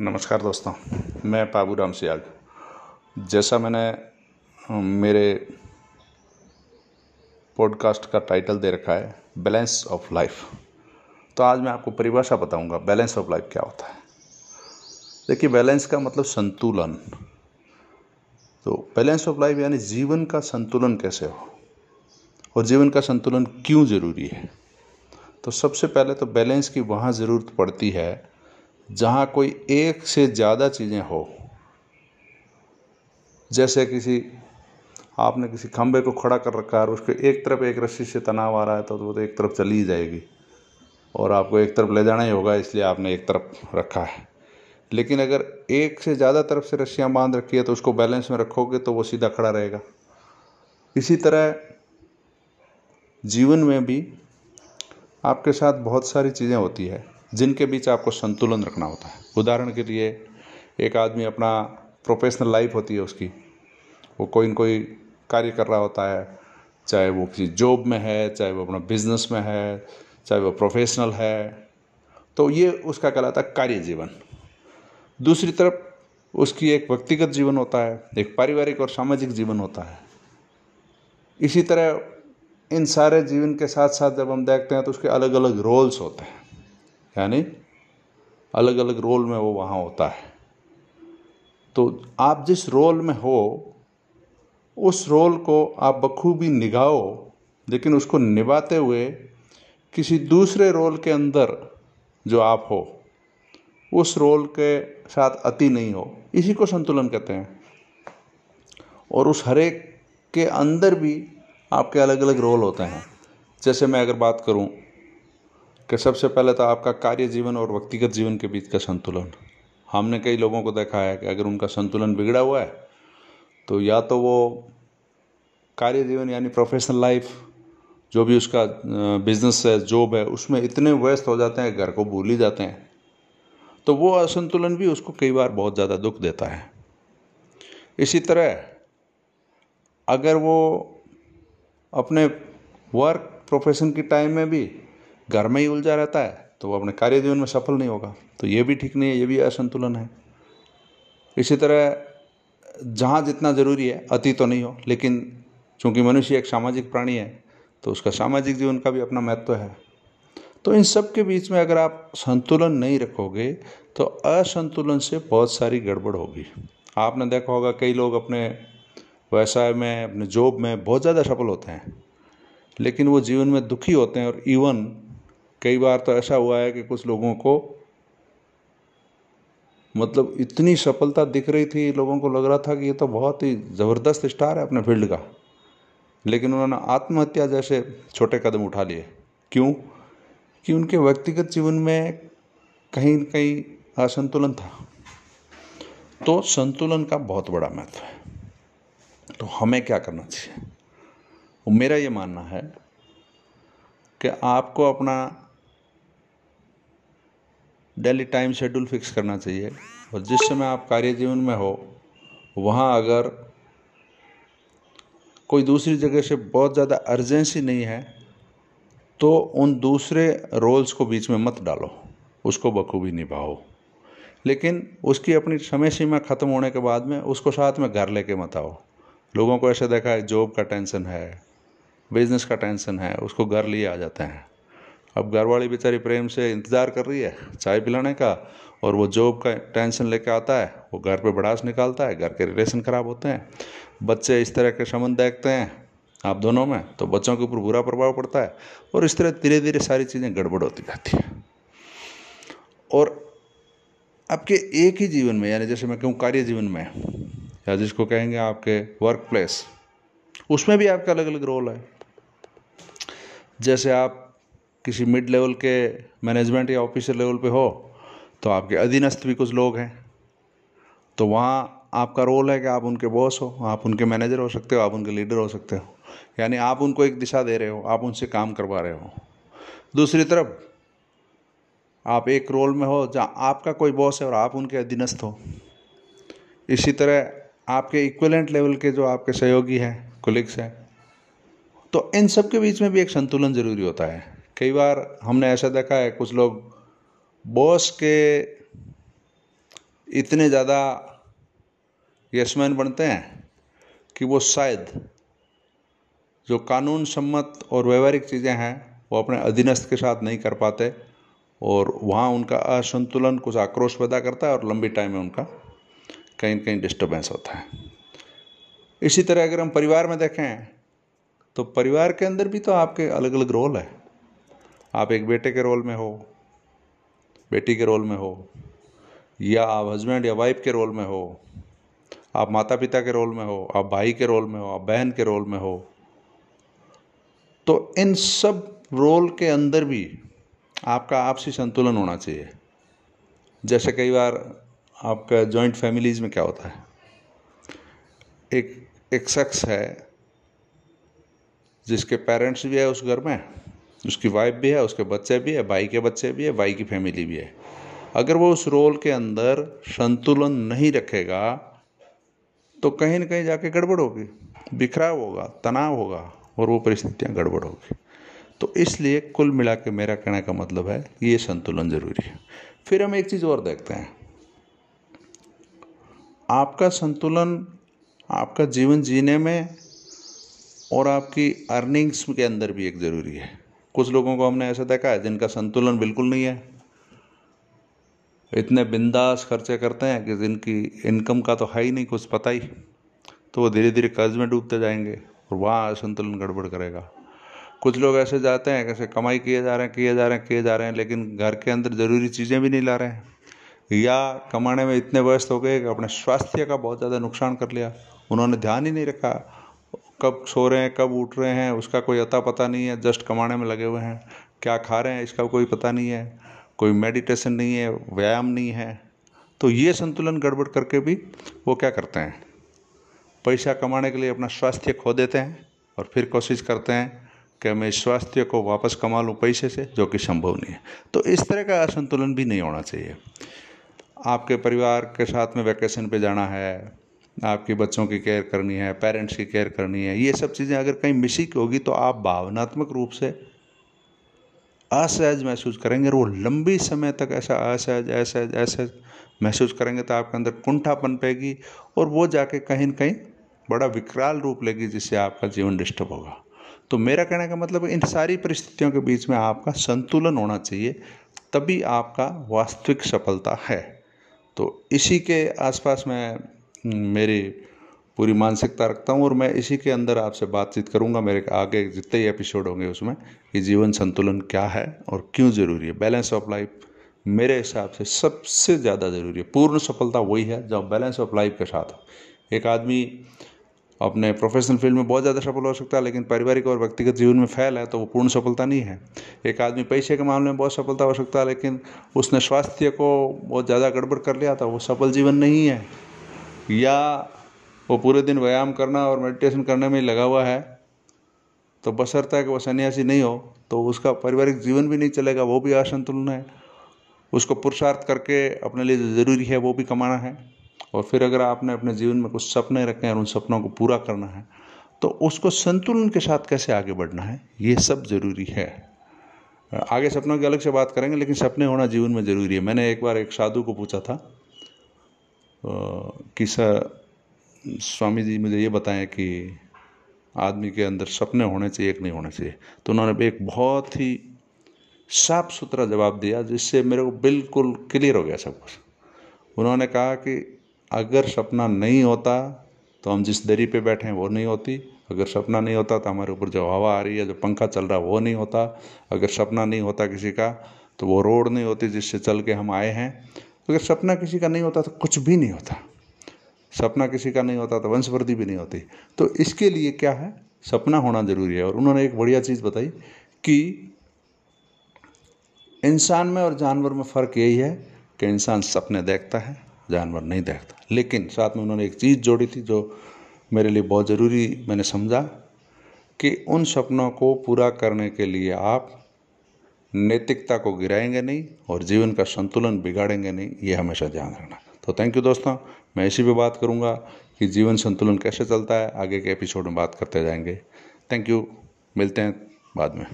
नमस्कार दोस्तों, मैं बाबू राम सियाग जैसा मैंने मेरे पॉडकास्ट का टाइटल दे रखा है बैलेंस ऑफ़ लाइफ तो आज मैं आपको परिभाषा बताऊँगा बैलेंस ऑफ़ लाइफ क्या होता है। देखिए बैलेंस का मतलब संतुलन। तो बैलेंस ऑफ़ लाइफ यानी जीवन का संतुलन कैसे हो? और जीवन का संतुलन क्यों ज़रूरी है? तो सबसे पहले तो बैलेंस की वहाँ ज़रूरत पड़ती है जहाँ कोई एक से ज़्यादा चीज़ें हो, जैसे किसी, आपने किसी खंबे को खड़ा कर रखा है और उसके एक तरफ़ एक रस्सी से तनाव आ रहा है तो वो तो एक तरफ़ चली ही जाएगी। और आपको एक तरफ़ ले जाना ही होगा, इसलिए आपने एक तरफ़ रखा है। लेकिन अगर एक से ज़्यादा तरफ़ से रस्सियाँ बाँध रखी है तो उसको बैलेंस में रखोगे तो वो सीधा खड़ा रहेगा। इसी तरह जीवन में भी आपके साथ बहुत सारी चीज़ें होती है। जिनके बीच आपको संतुलन रखना होता है। उदाहरण के लिए, एक आदमी अपना प्रोफेशनल लाइफ होती है उसकी। वो कोई न कोई कार्य कर रहा होता है, चाहे वो किसी जॉब में है, चाहे वो अपना बिज़नेस में है, चाहे वो प्रोफेशनल है तो ये उसका कहलाता है कार्य जीवन। दूसरी तरफ़, उसकी एक व्यक्तिगत जीवन होता है, एक पारिवारिक और सामाजिक जीवन होता है। इसी तरह इन सारे जीवन के साथ साथ जब हम देखते हैं तो उसके अलग अलग रोल्स होते हैं। यानी अलग अलग रोल में वो वहाँ होता है। तो आप जिस रोल में हो, उस रोल को आप बखूबी निगाहो, लेकिन उसको निभाते हुए किसी दूसरे रोल के अंदर जो आप हो, उस रोल के साथ अति नहीं हो। इसी को संतुलन कहते हैं। और उस हरेक के अंदर भी आपके अलग अलग रोल होते हैं। जैसे मैं अगर बात करूँ कि सबसे पहले तो आपका कार्य जीवन और व्यक्तिगत जीवन के बीच का संतुलन। हमने कई लोगों को देखा है कि अगर उनका संतुलन बिगड़ा हुआ है तो या तो वो कार्य जीवन यानी प्रोफेशनल लाइफ जो भी उसका बिज़नेस है जॉब है, उसमें इतने व्यस्त हो जाते हैं, घर को भूल ही जाते हैं तो वो असंतुलन भी उसको कई बार बहुत ज़्यादा दुख देता है। इसी तरह, अगर वो अपने वर्क प्रोफेशन की टाइम में भी घर में ही उलझा रहता है तो वो अपने कार्य जीवन में सफल नहीं होगा। तो ये भी ठीक नहीं है, ये भी असंतुलन है। इसी तरह जहाँ जितना ज़रूरी है, अति तो नहीं हो, लेकिन चूँकि मनुष्य एक सामाजिक प्राणी है तो उसका सामाजिक जीवन का भी अपना महत्व है। तो इन सब के बीच में अगर आप संतुलन नहीं रखोगे तो असंतुलन से बहुत सारी गड़बड़ होगी। आपने देखा होगा, कई लोग अपने व्यवसाय में, अपने जॉब में बहुत ज़्यादा सफल होते हैं, लेकिन वो जीवन में दुखी होते हैं और इवन कई बार तो ऐसा हुआ है कि कुछ लोगों को मतलब इतनी सफलता दिख रही थी, लोगों को लग रहा था कि ये तो बहुत ही ज़बरदस्त स्टार है अपने फ़ील्ड का। लेकिन उन्होंने आत्महत्या जैसे छोटे कदम उठा लिए। क्यों? कि उनके व्यक्तिगत जीवन में कहीं न कहीं असंतुलन था। तो संतुलन का बहुत बड़ा महत्व है। तो हमें क्या करना चाहिए? मेरा ये मानना है कि आपको अपना डेली टाइम शेड्यूल फिक्स करना चाहिए। और जिस समय आप कार्य जीवन में हो, वहाँ अगर कोई दूसरी जगह से बहुत ज़्यादा अर्जेंसी नहीं है तो उन दूसरे रोल्स को बीच में मत डालो। उसको बखूबी निभाओ। लेकिन उसकी अपनी समय सीमा ख़त्म होने के बाद में उसको साथ में घर लेके मत आओ। लोगों को ऐसे देखा है, जॉब का टेंशन है, बिज़नेस का टेंशन है, उसको घर लिए आ जाते हैं। अब घर वाली बेचारी प्रेम से इंतज़ार कर रही है, चाय पिलाने का, और वो जॉब का टेंशन लेके आता है, वो घर पे बड़ास निकालता है, घर के रिलेशन ख़राब होते हैं, बच्चे इस तरह के संबंध देखते हैं, आप दोनों में तो बच्चों के ऊपर बुरा प्रभाव पड़ता है, और इस तरह धीरे धीरे सारी चीज़ें गड़बड़ होती जाती हैं। और आपके एक ही जीवन में, यानी जैसे मैं कहूँ कार्य जीवन में, या जिसको कहेंगे आपके वर्क प्लेस उसमें भी आपका अलग अलग रोल है। जैसे आप किसी मिड लेवल के मैनेजमेंट या ऑफिसर लेवल पे हो तो आपके अधीनस्थ भी कुछ लोग हैं। तो वहाँ आपका रोल है कि आप उनके बॉस हो, आप उनके मैनेजर हो सकते हो, आप उनके लीडर हो सकते हो। यानी आप उनको एक दिशा दे रहे हो, आप उनसे काम करवा रहे हो। दूसरी तरफ़, आप एक रोल में हो जहाँ आपका कोई बॉस है और आप उनके अधीनस्थ हो। इसी तरह आपके इक्वलेंट लेवल के जो आपके सहयोगी हैं कोलिग्स हैं तो इन सब के बीच में भी एक संतुलन ज़रूरी होता है। कई बार हमने ऐसा देखा है, कुछ लोग बॉस के इतने ज़्यादा यशमैन बनते हैं कि वो शायद जो कानून सम्मत और व्यवहारिक चीज़ें हैं, वो अपने अधीनस्थ के साथ नहीं कर पाते और वहाँ उनका असंतुलन कुछ आक्रोश पैदा करता है और लंबी टाइम में उनका कहीं कहीं डिस्टर्बेंस होता है। इसी तरह अगर हम परिवार में देखें तो परिवार के अंदर भी तो आपके अलग अलग रोल है। आप एक बेटे के रोल में हो, बेटी के रोल में हो, या आप हस्बैंड या वाइफ के रोल में हो, आप माता पिता के रोल में हो, आप भाई के रोल में हो, आप बहन के रोल में हो तो इन सब रोल के अंदर भी आपका आपसी संतुलन होना चाहिए। जैसे कई बार आपका जॉइंट फैमिलीज़ में क्या होता है? एक एक शख्स है जिसके पेरेंट्स भी है उस घर में उसकी वाइफ भी है, उसके बच्चे भी है, भाई के बच्चे भी है, भाई की फैमिली भी है। अगर वो उस रोल के अंदर संतुलन नहीं रखेगा तो कहीं ना कहीं जाके गड़बड़ होगी। बिखराव होगा, तनाव होगा, और वो परिस्थितियाँ गड़बड़ होगी। तो इसलिए कुल मिला के मेरा कहने का मतलब है, कि ये संतुलन ज़रूरी है। फिर हम एक चीज़ और देखते हैं। आपका संतुलन आपका जीवन जीने में और आपकी अर्निंग्स के अंदर भी एक ज़रूरी है। कुछ लोगों को हमने ऐसा देखा है जिनका संतुलन बिल्कुल नहीं है। इतने बिंदास खर्चे करते हैं कि जिनकी इनकम का तो है ही नहीं कुछ पता ही। तो वो धीरे धीरे कर्ज में डूबते जाएँगे और वहाँ असंतुलन गड़बड़ करेगा। कुछ लोग ऐसे जाते हैं कैसे कमाई किए जा रहे हैं, किए जा रहे हैं, किए जा रहे हैं, लेकिन घर के अंदर ज़रूरी चीज़ें भी नहीं ला रहे हैं। या कमाने में इतने व्यस्त हो गए कि अपने स्वास्थ्य का बहुत ज़्यादा नुकसान कर लिया। उन्होंने ध्यान ही नहीं रखा। कब सो रहे हैं, कब उठ रहे हैं, उसका कोई अता पता नहीं है, जस्ट कमाने में लगे हुए हैं। क्या खा रहे हैं, इसका कोई पता नहीं है, कोई मेडिटेशन नहीं है, व्यायाम नहीं है। तो ये संतुलन गड़बड़ करके भी वो क्या करते हैं? पैसा कमाने के लिए अपना स्वास्थ्य खो देते हैं और फिर कोशिश करते हैं कि मैं इस स्वास्थ्य को वापस कमा लूँ पैसे से, जो कि संभव नहीं है। तो इस तरह का असंतुलन भी नहीं होना चाहिए। आपके परिवार के साथ में वैकेशन पे जाना है आपके बच्चों की केयर करनी है पेरेंट्स की केयर करनी है, ये सब चीज़ें अगर कहीं मिसिक होगी तो आप भावनात्मक रूप से असहज महसूस करेंगे और वो लंबी समय तक ऐसा असहज असहज असहज महसूस करेंगे तो आपके अंदर कुंठापन पेगी और वो जाके कहीं ना कहीं बड़ा विकराल रूप लेगी जिससे आपका जीवन डिस्टर्ब होगा। तो मेरा कहने का मतलब इन सारी परिस्थितियों के बीच में आपका संतुलन होना चाहिए, तभी आपका वास्तविक सफलता है। तो इसी के आसपास मैं मेरी पूरी मानसिकता रखता हूँ और मैं इसी के अंदर आपसे बातचीत करूँगा। मेरे आगे जितने ही एपिसोड होंगे उसमें कि जीवन संतुलन क्या है और क्यों ज़रूरी है। बैलेंस ऑफ़ लाइफ मेरे हिसाब से सबसे ज़्यादा ज़रूरी है। पूर्ण सफलता वही है जब बैलेंस ऑफ़ लाइफ के साथ एक आदमी अपने प्रोफेशनल फ़ील्ड में बहुत ज़्यादा सफल हो सकता है, लेकिन पारिवारिक और व्यक्तिगत जीवन में फैल है तो वो पूर्ण सफलता नहीं है। एक आदमी पैसे के मामले में बहुत सफलता हो सकता है, लेकिन उसने स्वास्थ्य को बहुत ज़्यादा गड़बड़ कर लिया था वो सफल जीवन नहीं है। या वो पूरे दिन व्यायाम करना और मेडिटेशन करने में लगा हुआ है तो बसरता है कि वह सन्यासी नहीं हो तो उसका पारिवारिक जीवन भी नहीं चलेगा, वो भी असंतुलन है। उसको पुरुषार्थ करके अपने लिए ज़रूरी है, वो भी कमाना है। और फिर अगर आपने अपने जीवन में कुछ सपने रखे हैं और उन सपनों को पूरा करना है तो उसको संतुलन के साथ कैसे आगे बढ़ना है, ये सब ज़रूरी है। आगे सपनों की अलग से बात करेंगे, लेकिन सपने होना जीवन में ज़रूरी है। मैंने एक बार एक साधु को पूछा था कि सर स्वामी जी मुझे ये बताएँ कि आदमी के अंदर सपने होने चाहिए कि नहीं होने चाहिए। तो उन्होंने एक बहुत ही साफ़ सुथरा जवाब दिया, जिससे मेरे को बिल्कुल क्लियर हो गया सब कुछ। उन्होंने कहा कि अगर सपना नहीं होता तो हम जिस दरी पे बैठे हैं वो नहीं होती। अगर सपना नहीं होता तो हमारे ऊपर जो हवा आ रही है, जो पंखा चल रहा है, वो नहीं होता। अगर सपना नहीं होता किसी का तो वो रोड नहीं होती जिससे चल के हम आए हैं। अगर सपना किसी का नहीं होता तो कुछ भी नहीं होता। सपना किसी का नहीं होता तो वंशवृद्धि भी नहीं होती। तो इसके लिए क्या है? सपना होना ज़रूरी है। और उन्होंने एक बढ़िया चीज़ बताई कि इंसान में और जानवर में फ़र्क यही है कि इंसान सपने देखता है, जानवर नहीं देखता। लेकिन साथ में उन्होंने एक चीज़ जोड़ी थी जो मेरे लिए बहुत ज़रूरी मैंने समझा कि उन सपनों को पूरा करने के लिए आप नैतिकता को गिराएँगे नहीं और जीवन का संतुलन बिगाड़ेंगे नहीं, ये हमेशा ध्यान रखना। तो थैंक यू दोस्तों, मैं इसी पे बात करूँगा कि जीवन संतुलन कैसे चलता है, आगे के एपिसोड में बात करते जाएँगे। थैंक यू मिलते हैं बाद में।